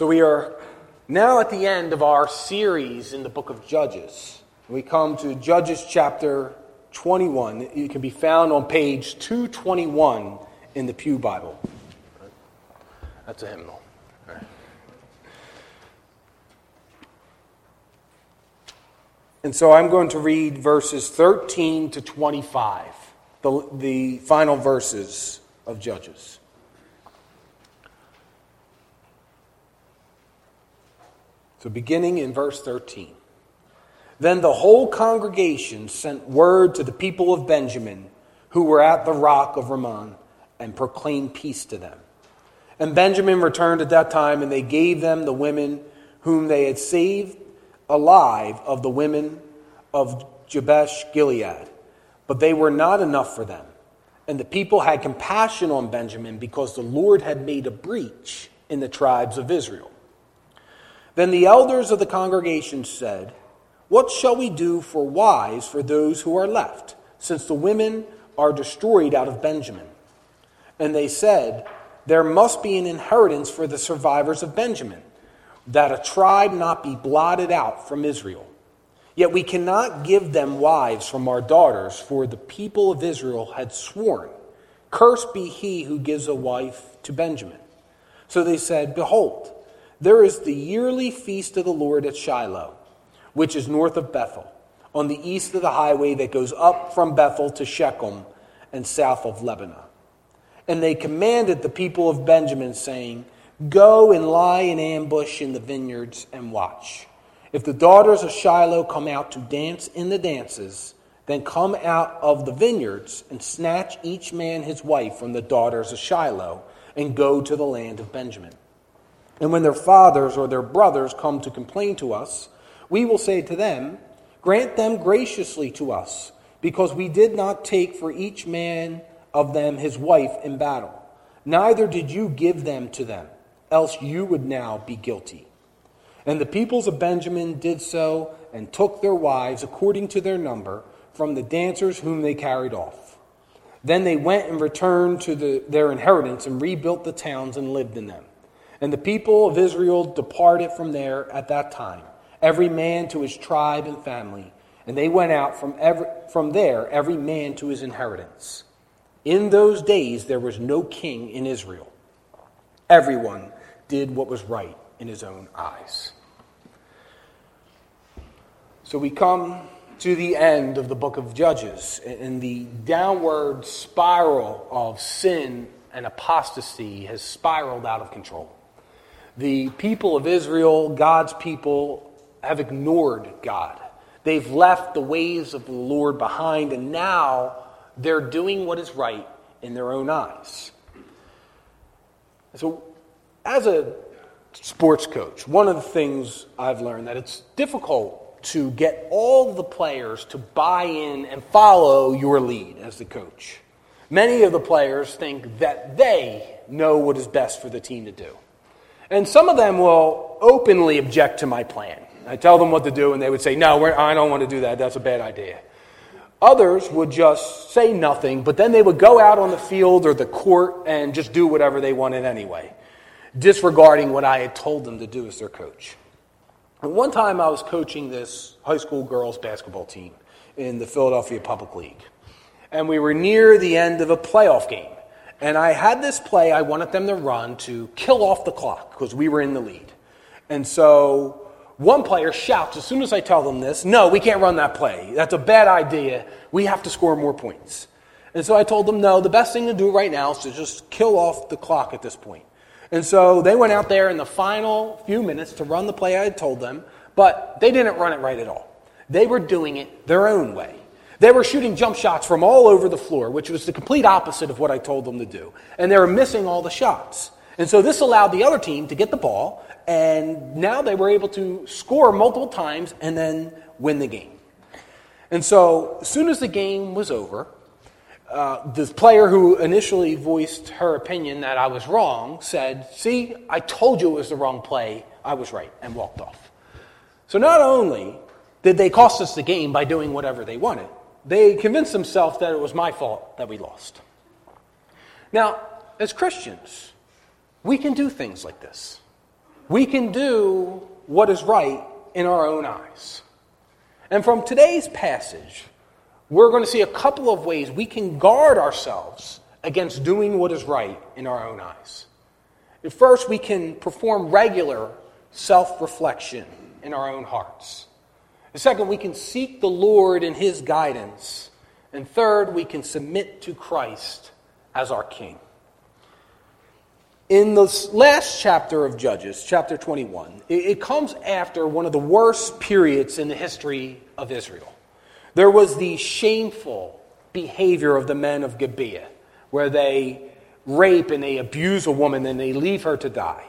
So we are now at the end of our series in the book of Judges. We come to Judges chapter 21. It can be found on page 221 in the Pew Bible. That's a hymnal. And so I'm going to read verses 13 to 25, the, the final verses of Judges. So, beginning in verse 13. Then the whole congregation sent word to the people of Benjamin who were at the rock of Rimmon and proclaimed peace to them. And Benjamin returned at that time, and they gave them the women whom they had saved alive of the women of Jabesh Gilead. But they were not enough for them. And the people had compassion on Benjamin because the Lord had made a breach in the tribes of Israel. Then the elders of the congregation said, What shall we do for wives for those who are left, since the women are destroyed out of Benjamin? And they said, There must be an inheritance for the survivors of Benjamin, that a tribe not be blotted out from Israel. Yet we cannot give them wives from our daughters, for the people of Israel had sworn, Cursed be he who gives a wife to Benjamin. So they said, Behold, there is the yearly feast of the Lord at Shiloh, which is north of Bethel, on the east of the highway that goes up from Bethel to Shechem and south of Lebanon. And they commanded the people of Benjamin, saying, Go and lie in ambush in the vineyards and watch. If the daughters of Shiloh come out to dance in the dances, then come out of the vineyards and snatch each man his wife from the daughters of Shiloh and go to the land of Benjamin. And when their fathers or their brothers come to complain to us, we will say to them, Grant them graciously to us, because we did not take for each man of them his wife in battle. Neither did you give them to them, else you would now be guilty. And the peoples of Benjamin did so and took their wives according to their number from the dancers whom they carried off. Then they went and returned to the, their inheritance and rebuilt the towns and lived in them. And the people of Israel departed from there at that time, every man to his tribe and family. And they went out from, every, from there, every man to his inheritance. In those days, there was no king in Israel. Everyone did what was right in his own eyes. So we come to the end of the book of Judges, and the downward spiral of sin and apostasy has spiraled out of control. The people of Israel, God's people, have ignored God. They've left the ways of the Lord behind, and now they're doing what is right in their own eyes. So, as a sports coach, one of the things I've learned that it's difficult to get all the players to buy in and follow your lead as the coach. Many of the players think that they know what is best for the team to do. And some of them will openly object to my plan. I tell them what to do, and they would say, No, I don't want to do that. That's a bad idea. Others would just say nothing, but then they would go out on the field or the court and just do whatever they wanted anyway, disregarding what I had told them to do as their coach. And one time I was coaching this high school girls basketball team in the Philadelphia Public League. And we were near the end of a playoff game. And I had this play I wanted them to run to kill off the clock because we were in the lead. And so one player shouts as soon as I tell them this, no, we can't run that play. That's a bad idea. We have to score more points. And so I told them, no, the best thing to do right now is to just kill off the clock at this point. And so they went out there in the final few minutes to run the play I had told them, but they didn't run it right at all. They were doing it their own way. They were shooting jump shots from all over the floor, which was the complete opposite of what I told them to do. And they were missing all the shots. And so this allowed the other team to get the ball, and now they were able to score multiple times and then win the game. And so as soon as the game was over, uh, the player who initially voiced her opinion that I was wrong said, See, I told you it was the wrong play. I was right, and walked off. So not only did they cost us the game by doing whatever they wanted, they convinced themselves that it was my fault that we lost. Now, as Christians, we can do things like this. we can do what is right in our own eyes. And from today's passage, we're going to see a couple of ways we can guard ourselves against doing what is right in our own eyes. First, we can perform regular self reflection in our own hearts. Second, we can seek the Lord in His guidance. And third, we can submit to Christ as our King. In the last chapter of Judges, chapter 21, it comes after one of the worst periods in the history of Israel. There was the shameful behavior of the men of Gibeah, where they rape and they abuse a woman and they leave her to die.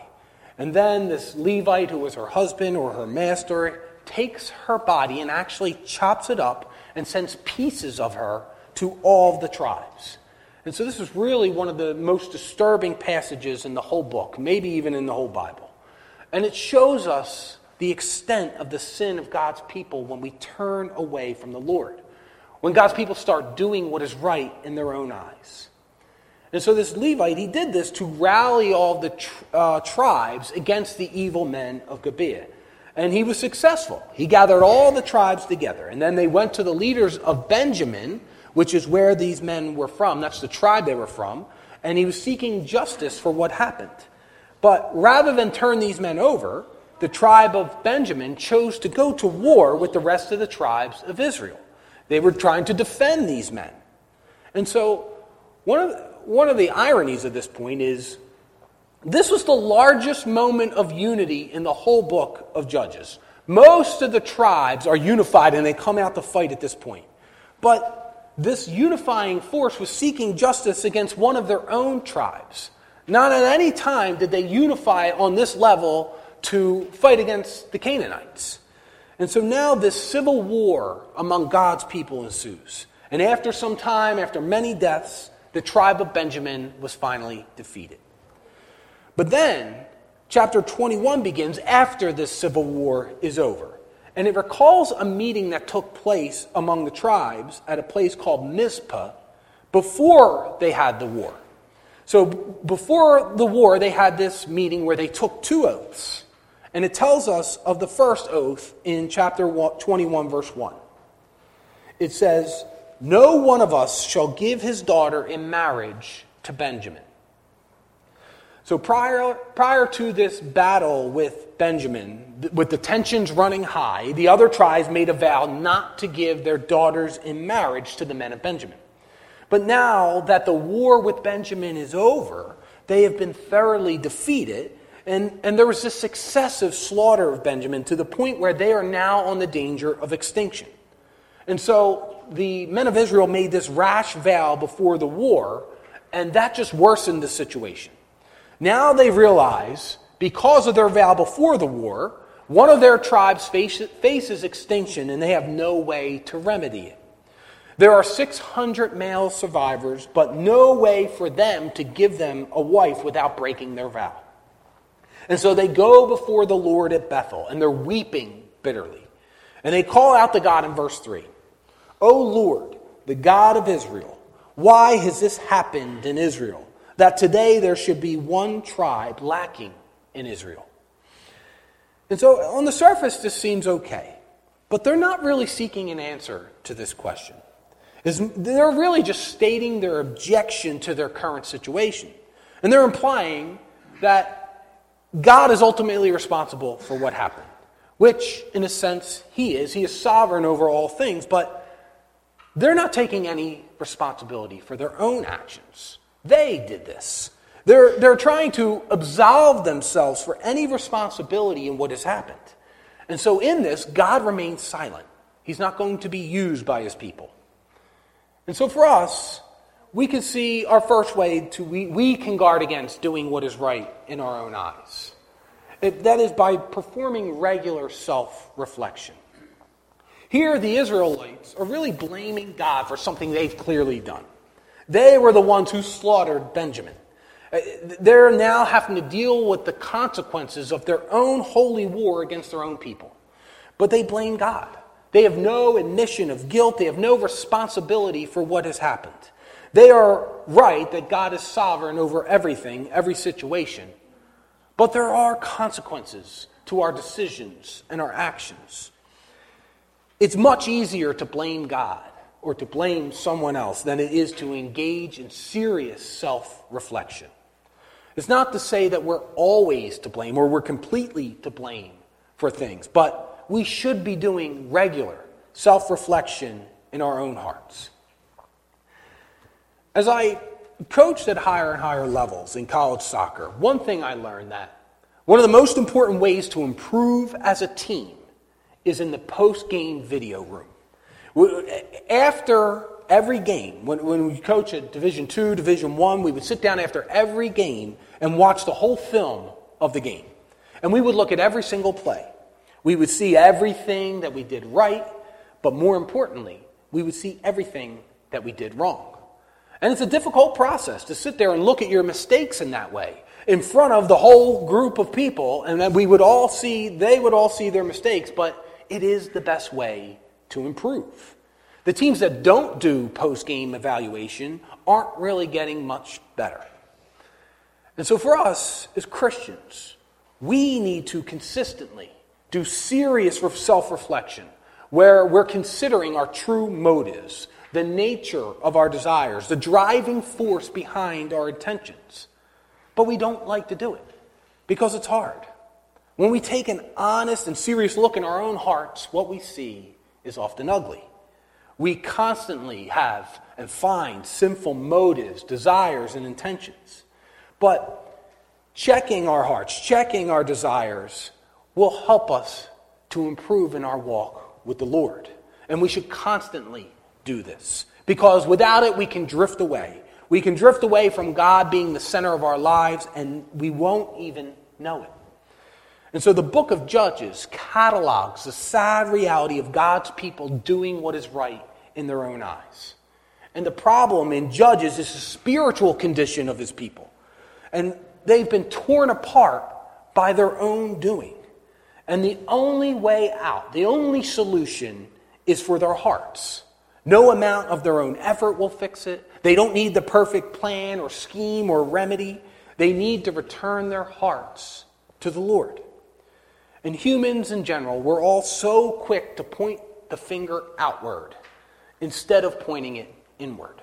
And then this Levite, who was her husband or her master, takes her body and actually chops it up and sends pieces of her to all the tribes. And so this is really one of the most disturbing passages in the whole book, maybe even in the whole Bible. And it shows us the extent of the sin of God's people when we turn away from the Lord, when God's people start doing what is right in their own eyes. And so this Levite, he did this to rally all the uh, tribes against the evil men of Gibeah. And he was successful. He gathered all the tribes together. And then they went to the leaders of Benjamin, which is where these men were from. That's the tribe they were from. And he was seeking justice for what happened. But rather than turn these men over, the tribe of Benjamin chose to go to war with the rest of the tribes of Israel. They were trying to defend these men. And so, one of the, one of the ironies of this point is this was the largest moment of unity in the whole book of Judges. Most of the tribes are unified and they come out to fight at this point. But this unifying force was seeking justice against one of their own tribes. Not at any time did they unify on this level to fight against the Canaanites. And so now this civil war among God's people ensues. And after some time, after many deaths, the tribe of Benjamin was finally defeated. But then, chapter 21 begins after this civil war is over. And it recalls a meeting that took place among the tribes at a place called Mizpah before they had the war. So, before the war, they had this meeting where they took two oaths. And it tells us of the first oath in chapter 21, verse 1. It says, no one of us shall give his daughter in marriage to Benjamin. So prior, prior to this battle with Benjamin, with the tensions running high, the other tribes made a vow not to give their daughters in marriage to the men of Benjamin. But now that the war with Benjamin is over, they have been thoroughly defeated, and, and there was this successive slaughter of Benjamin to the point where they are now on the danger of extinction. And so the men of Israel made this rash vow before the war, and that just worsened the situation. Now they realize, because of their vow before the war, one of their tribes faces extinction and they have no way to remedy it. There are 600 male survivors, but no way for them to give them a wife without breaking their vow. And so they go before the Lord at Bethel and they're weeping bitterly. And they call out to God in verse 3 O Lord, the God of Israel, why has this happened in Israel? That today there should be one tribe lacking in Israel. And so on the surface, this seems okay. But they're not really seeking an answer to this question. They're really just stating their objection to their current situation. And they're implying that God is ultimately responsible for what happened, which, in a sense, He is. He is sovereign over all things, but they're not taking any responsibility for their own actions. They did this. They're, they're trying to absolve themselves for any responsibility in what has happened. And so, in this, God remains silent. He's not going to be used by his people. And so, for us, we can see our first way to we, we can guard against doing what is right in our own eyes. It, that is by performing regular self reflection. Here, the Israelites are really blaming God for something they've clearly done. They were the ones who slaughtered Benjamin. Uh, they're now having to deal with the consequences of their own holy war against their own people. But they blame God. They have no admission of guilt, they have no responsibility for what has happened. They are right that God is sovereign over everything, every situation. But there are consequences to our decisions and our actions. It's much easier to blame God or to blame someone else than it is to engage in serious self reflection. It's not to say that we're always to blame or we're completely to blame for things, but we should be doing regular self reflection in our own hearts. As I coached at higher and higher levels in college soccer, one thing I learned that one of the most important ways to improve as a team is in the post game video room. After every game, when, when we coach at Division Two, Division One, we would sit down after every game and watch the whole film of the game. And we would look at every single play. We would see everything that we did right, but more importantly, we would see everything that we did wrong. And it's a difficult process to sit there and look at your mistakes in that way in front of the whole group of people, and then we would all see, they would all see their mistakes, but it is the best way to improve. The teams that don't do post game evaluation aren't really getting much better. And so, for us as Christians, we need to consistently do serious self reflection where we're considering our true motives, the nature of our desires, the driving force behind our intentions. But we don't like to do it because it's hard. When we take an honest and serious look in our own hearts, what we see is often ugly. We constantly have and find sinful motives, desires, and intentions. But checking our hearts, checking our desires, will help us to improve in our walk with the Lord. And we should constantly do this because without it, we can drift away. We can drift away from God being the center of our lives and we won't even know it. And so the book of Judges catalogs the sad reality of God's people doing what is right in their own eyes. And the problem in Judges is the spiritual condition of his people. And they've been torn apart by their own doing. And the only way out, the only solution is for their hearts. No amount of their own effort will fix it. They don't need the perfect plan or scheme or remedy. They need to return their hearts to the Lord. And humans in general, we're all so quick to point the finger outward instead of pointing it inward.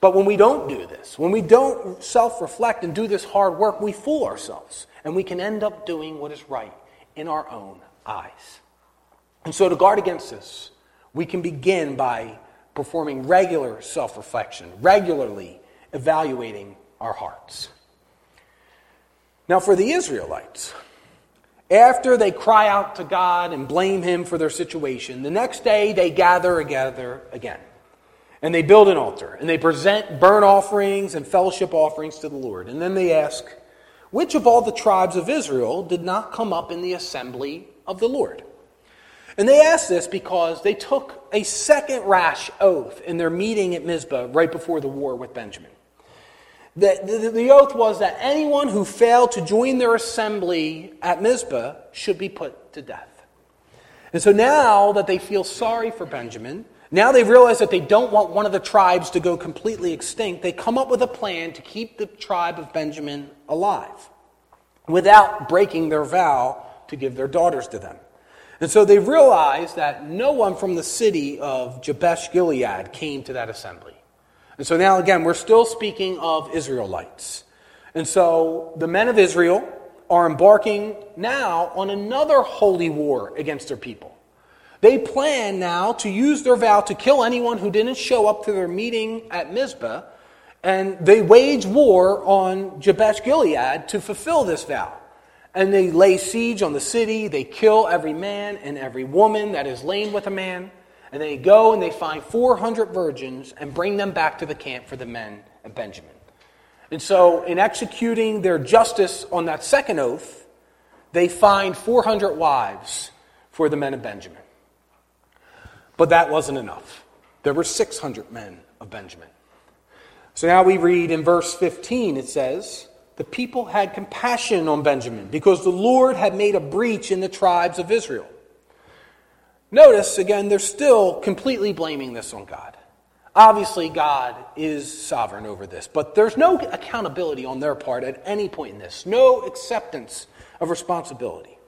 But when we don't do this, when we don't self reflect and do this hard work, we fool ourselves and we can end up doing what is right in our own eyes. And so, to guard against this, we can begin by performing regular self reflection, regularly evaluating our hearts. Now, for the Israelites, after they cry out to God and blame Him for their situation, the next day they gather together again. And they build an altar and they present burnt offerings and fellowship offerings to the Lord. And then they ask, Which of all the tribes of Israel did not come up in the assembly of the Lord? And they ask this because they took a second rash oath in their meeting at Mizpah right before the war with Benjamin. The, the, the, oath was that anyone who failed to join their assembly at Mizpah should be put to death. And so now that they feel sorry for Benjamin, now they realize that they don't want one of the tribes to go completely extinct, they come up with a plan to keep the tribe of Benjamin alive without breaking their vow to give their daughters to them. And so they realize that no one from the city of Jabesh Gilead came to that assembly. And so now, again, we're still speaking of Israelites. And so the men of Israel are embarking now on another holy war against their people. They plan now to use their vow to kill anyone who didn't show up to their meeting at Mizpah, and they wage war on Jabesh Gilead to fulfill this vow. And they lay siege on the city, they kill every man and every woman that is lain with a man. And they go and they find 400 virgins and bring them back to the camp for the men of Benjamin. And so, in executing their justice on that second oath, they find 400 wives for the men of Benjamin. But that wasn't enough. There were 600 men of Benjamin. So now we read in verse 15, it says, The people had compassion on Benjamin because the Lord had made a breach in the tribes of Israel. Notice, again, they're still completely blaming this on God. Obviously, God is sovereign over this, but there's no accountability on their part at any point in this, no acceptance of responsibility.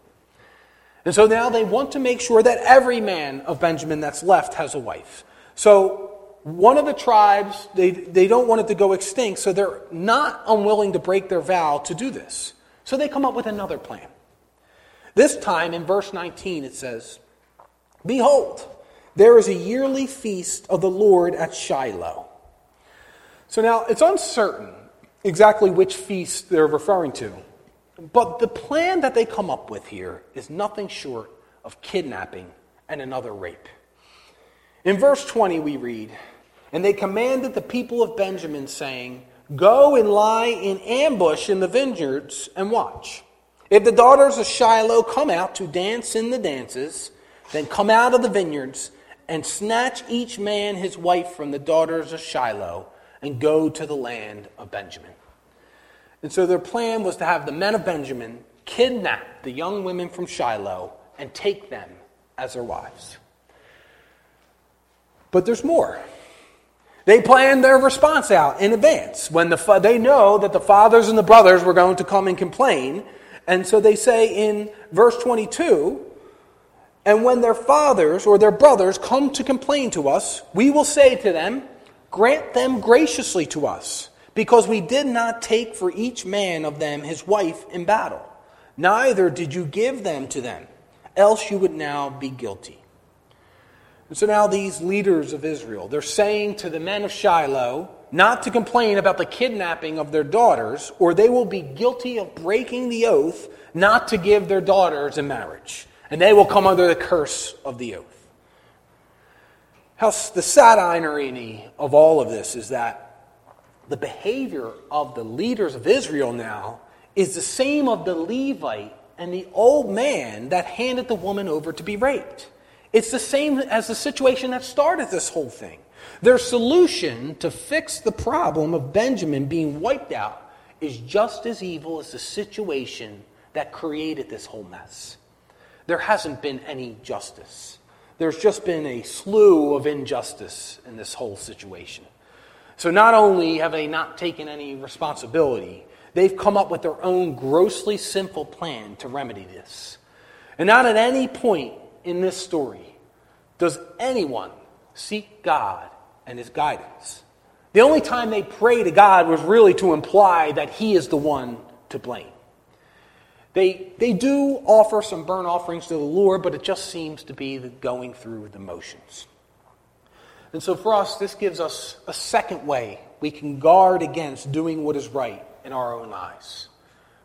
And so now they want to make sure that every man of Benjamin that's left has a wife. So one of the tribes, they, they don't want it to go extinct, so they're not unwilling to break their vow to do this. So they come up with another plan. This time in verse 19 it says, Behold, there is a yearly feast of the Lord at Shiloh. So now it's uncertain exactly which feast they're referring to, but the plan that they come up with here is nothing short of kidnapping and another rape. In verse 20, we read, And they commanded the people of Benjamin, saying, Go and lie in ambush in the vineyards and watch. If the daughters of Shiloh come out to dance in the dances, then come out of the vineyards and snatch each man his wife from the daughters of Shiloh and go to the land of Benjamin. And so their plan was to have the men of Benjamin kidnap the young women from Shiloh and take them as their wives. But there's more. They planned their response out in advance when the, they know that the fathers and the brothers were going to come and complain. And so they say in verse 22 And when their fathers or their brothers come to complain to us, we will say to them, Grant them graciously to us, because we did not take for each man of them his wife in battle. Neither did you give them to them, else you would now be guilty. And so now these leaders of Israel, they're saying to the men of Shiloh not to complain about the kidnapping of their daughters, or they will be guilty of breaking the oath not to give their daughters in marriage, and they will come under the curse of the oath. How the sad irony of all of this is that the behavior of the leaders of Israel now is the same of the Levite and the old man that handed the woman over to be raped. It's the same as the situation that started this whole thing. Their solution to fix the problem of Benjamin being wiped out is just as evil as the situation that created this whole mess. There hasn't been any justice. There's just been a slew of injustice in this whole situation. So not only have they not taken any responsibility, they've come up with their own grossly simple plan to remedy this. And not at any point in this story does anyone seek God and his guidance. The only time they pray to God was really to imply that he is the one to blame. They, they do offer some burnt offerings to the Lord, but it just seems to be the going through the motions. And so for us, this gives us a second way we can guard against doing what is right in our own eyes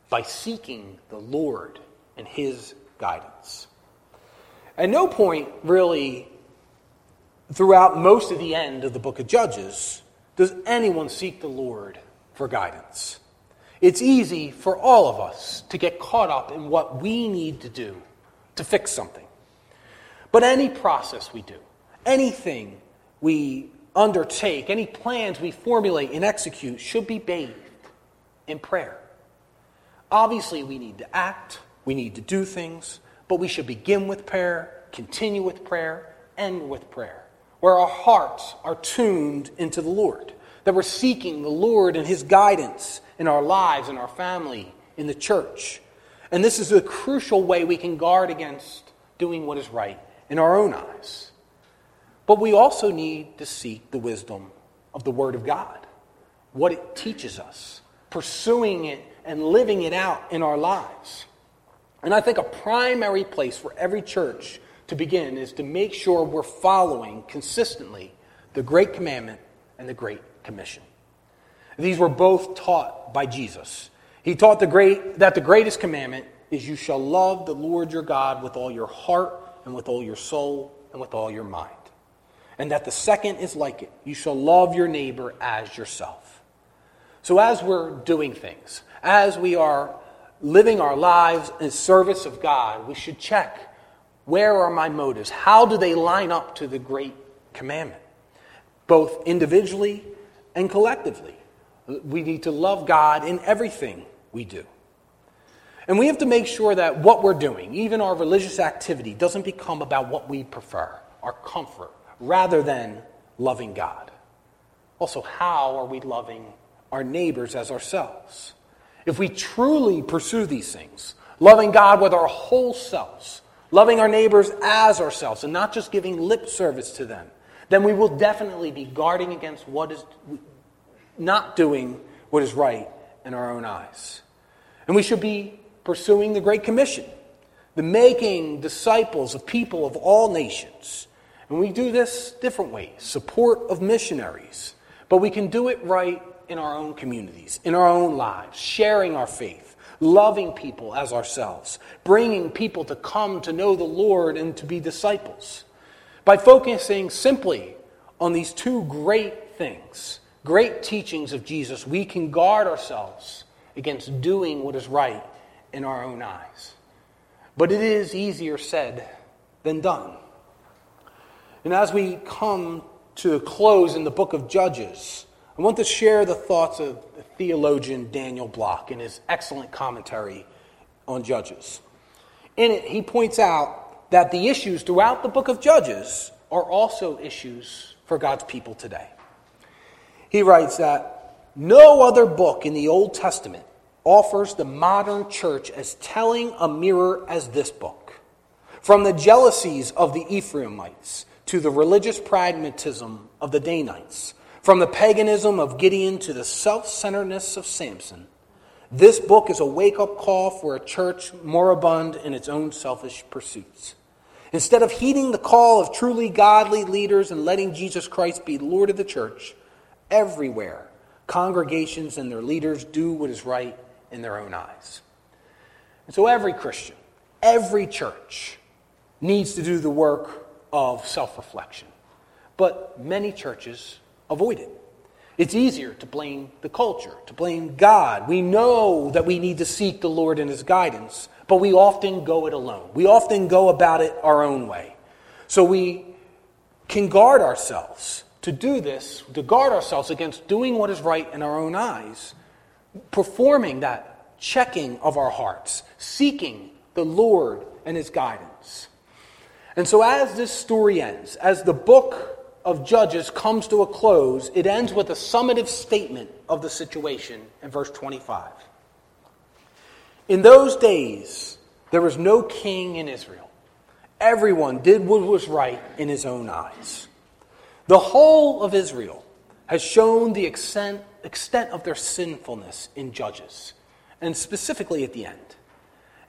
by seeking the Lord and his guidance. At no point, really, throughout most of the end of the book of Judges, does anyone seek the Lord for guidance. It's easy for all of us to get caught up in what we need to do to fix something. But any process we do, anything we undertake, any plans we formulate and execute should be bathed in prayer. Obviously, we need to act, we need to do things, but we should begin with prayer, continue with prayer, end with prayer, where our hearts are tuned into the Lord, that we're seeking the Lord and His guidance in our lives, in our family, in the church. And this is a crucial way we can guard against doing what is right in our own eyes. But we also need to seek the wisdom of the Word of God, what it teaches us, pursuing it and living it out in our lives. And I think a primary place for every church to begin is to make sure we're following consistently the Great Commandment and the Great Commission. These were both taught by Jesus. He taught the great, that the greatest commandment is you shall love the Lord your God with all your heart and with all your soul and with all your mind. And that the second is like it you shall love your neighbor as yourself. So, as we're doing things, as we are living our lives in service of God, we should check where are my motives? How do they line up to the great commandment? Both individually and collectively. We need to love God in everything we do. And we have to make sure that what we're doing, even our religious activity, doesn't become about what we prefer, our comfort, rather than loving God. also, how are we loving our neighbors as ourselves? If we truly pursue these things, loving God with our whole selves, loving our neighbors as ourselves, and not just giving lip service to them, then we will definitely be guarding against what is not doing what is right in our own eyes. And we should be pursuing the Great Commission, the making disciples of people of all nations. And we do this different ways support of missionaries, but we can do it right in our own communities, in our own lives, sharing our faith, loving people as ourselves, bringing people to come to know the Lord and to be disciples. By focusing simply on these two great things, great teachings of Jesus, we can guard ourselves against doing what is right in our own eyes. But it is easier said than done. And as we come to a close in the book of Judges, I want to share the thoughts of the theologian Daniel Block in his excellent commentary on Judges. In it, he points out that the issues throughout the book of Judges are also issues for God's people today. He writes that no other book in the Old Testament offers the modern church as telling a mirror as this book. From the jealousies of the Ephraimites to the religious pragmatism of the Danites, from the paganism of Gideon to the self centeredness of Samson, this book is a wake up call for a church moribund in its own selfish pursuits. Instead of heeding the call of truly godly leaders and letting Jesus Christ be Lord of the church, everywhere congregations and their leaders do what is right in their own eyes. And so every Christian, every church needs to do the work of self reflection. But many churches avoid it. It's easier to blame the culture, to blame God. We know that we need to seek the Lord and His guidance, but we often go it alone. We often go about it our own way. So we can guard ourselves to do this, to guard ourselves against doing what is right in our own eyes, performing that checking of our hearts, seeking the Lord and His guidance. And so, as this story ends, as the book of Judges comes to a close, it ends with a summative statement of the situation in verse 25. In those days, there was no king in Israel. Everyone did what was right in his own eyes. The whole of Israel has shown the extent, extent of their sinfulness in Judges, and specifically at the end.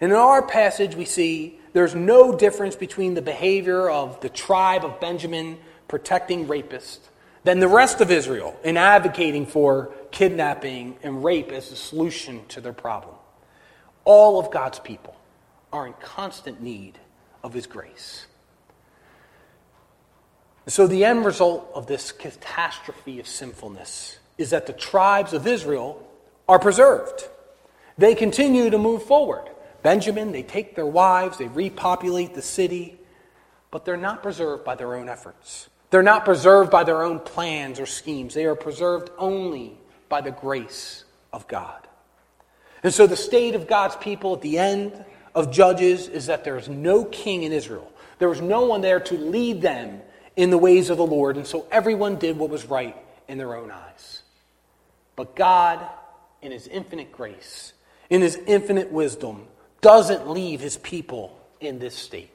And in our passage, we see there's no difference between the behavior of the tribe of Benjamin protecting rapists than the rest of Israel in advocating for kidnapping and rape as a solution to their problem. All of God's people are in constant need of His grace. So, the end result of this catastrophe of sinfulness is that the tribes of Israel are preserved. They continue to move forward. Benjamin, they take their wives, they repopulate the city, but they're not preserved by their own efforts. They're not preserved by their own plans or schemes. They are preserved only by the grace of God. And so, the state of God's people at the end of Judges is that there is no king in Israel. There was no one there to lead them in the ways of the Lord, and so everyone did what was right in their own eyes. But God, in His infinite grace, in His infinite wisdom, doesn't leave His people in this state.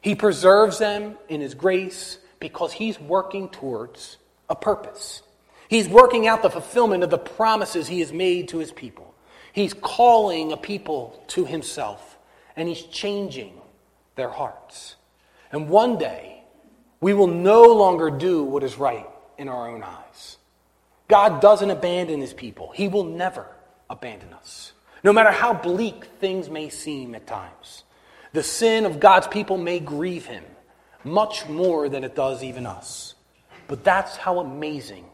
He preserves them in His grace because He's working towards a purpose. He's working out the fulfillment of the promises He has made to His people. He's calling a people to Himself, and He's changing their hearts. And one day, we will no longer do what is right in our own eyes. God doesn't abandon his people, he will never abandon us. No matter how bleak things may seem at times, the sin of God's people may grieve him much more than it does even us. But that's how amazing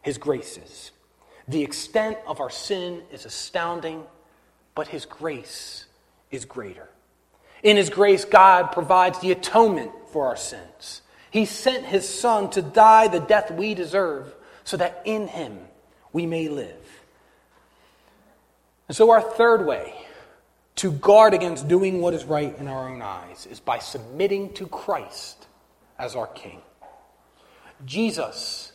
his grace is. The extent of our sin is astounding, but his grace is greater. In his grace, God provides the atonement for our sins. He sent his son to die the death we deserve so that in him we may live. And so, our third way to guard against doing what is right in our own eyes is by submitting to Christ as our King. Jesus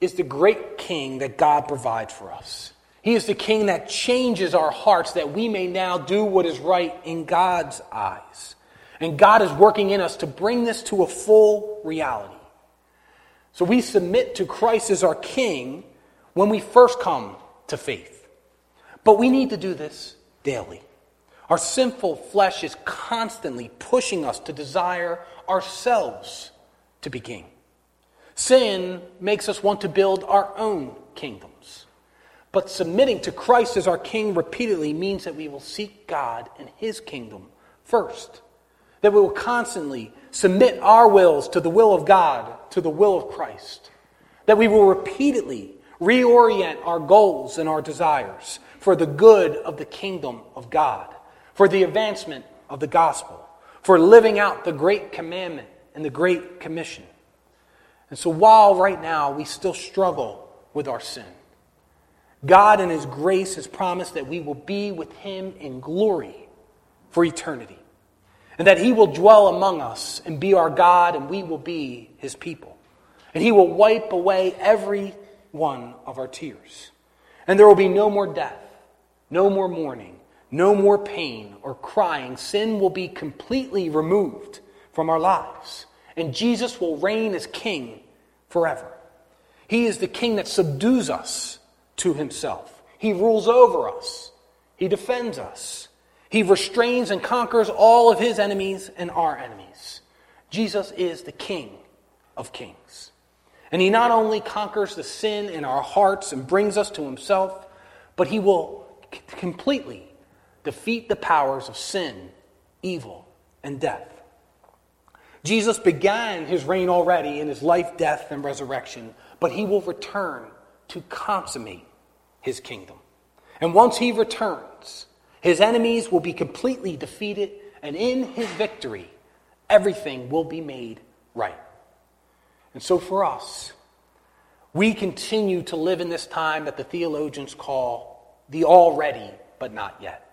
is the great king that God provides for us. He is the king that changes our hearts that we may now do what is right in God's eyes. And God is working in us to bring this to a full reality. So we submit to Christ as our king when we first come to faith. But we need to do this daily. Our sinful flesh is constantly pushing us to desire ourselves to be king. Sin makes us want to build our own kingdoms. But submitting to Christ as our king repeatedly means that we will seek God and his kingdom first. That we will constantly submit our wills to the will of God, to the will of Christ. That we will repeatedly reorient our goals and our desires for the good of the kingdom of God, for the advancement of the gospel, for living out the great commandment and the great commission. And so while right now we still struggle with our sin, God in His grace has promised that we will be with Him in glory for eternity. And that He will dwell among us and be our God, and we will be His people. And He will wipe away every one of our tears. And there will be no more death, no more mourning, no more pain or crying. Sin will be completely removed from our lives and Jesus will reign as king forever. He is the king that subdues us to himself. He rules over us. He defends us. He restrains and conquers all of his enemies and our enemies. Jesus is the king of kings. And he not only conquers the sin in our hearts and brings us to himself, but he will completely defeat the powers of sin, evil, and death. Jesus began his reign already in his life, death, and resurrection, but he will return to consummate his kingdom. And once he returns, his enemies will be completely defeated, and in his victory, everything will be made right. And so for us, we continue to live in this time that the theologians call the already but not yet.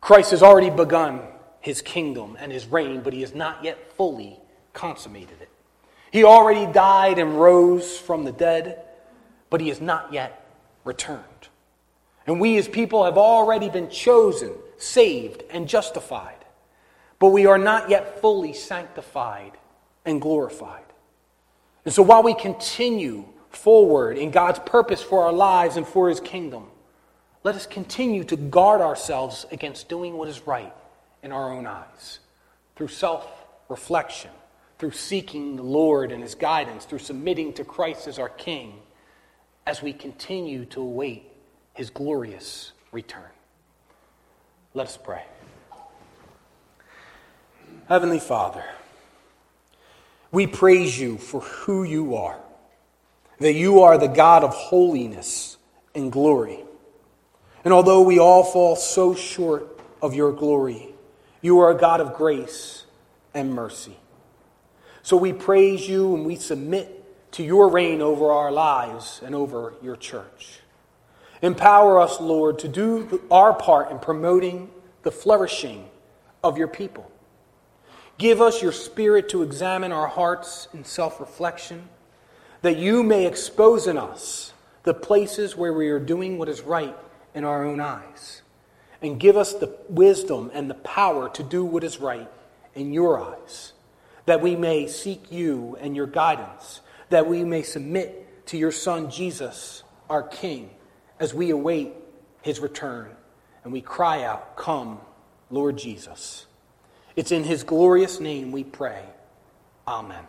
Christ has already begun his kingdom and his reign, but he has not yet fully consummated it. He already died and rose from the dead, but he has not yet returned. And we as people have already been chosen, saved, and justified, but we are not yet fully sanctified and glorified. And so while we continue forward in God's purpose for our lives and for his kingdom, let us continue to guard ourselves against doing what is right in our own eyes through self reflection, through seeking the Lord and His guidance, through submitting to Christ as our King, as we continue to await His glorious return. Let us pray. Heavenly Father, we praise you for who you are, that you are the God of holiness and glory. And although we all fall so short of your glory, you are a God of grace and mercy. So we praise you and we submit to your reign over our lives and over your church. Empower us, Lord, to do our part in promoting the flourishing of your people. Give us your spirit to examine our hearts in self reflection, that you may expose in us the places where we are doing what is right in our own eyes and give us the wisdom and the power to do what is right in your eyes, that we may seek you and your guidance, that we may submit to your Son Jesus, our King, as we await his return and we cry out, Come, Lord Jesus. It's in his glorious name we pray. Amen.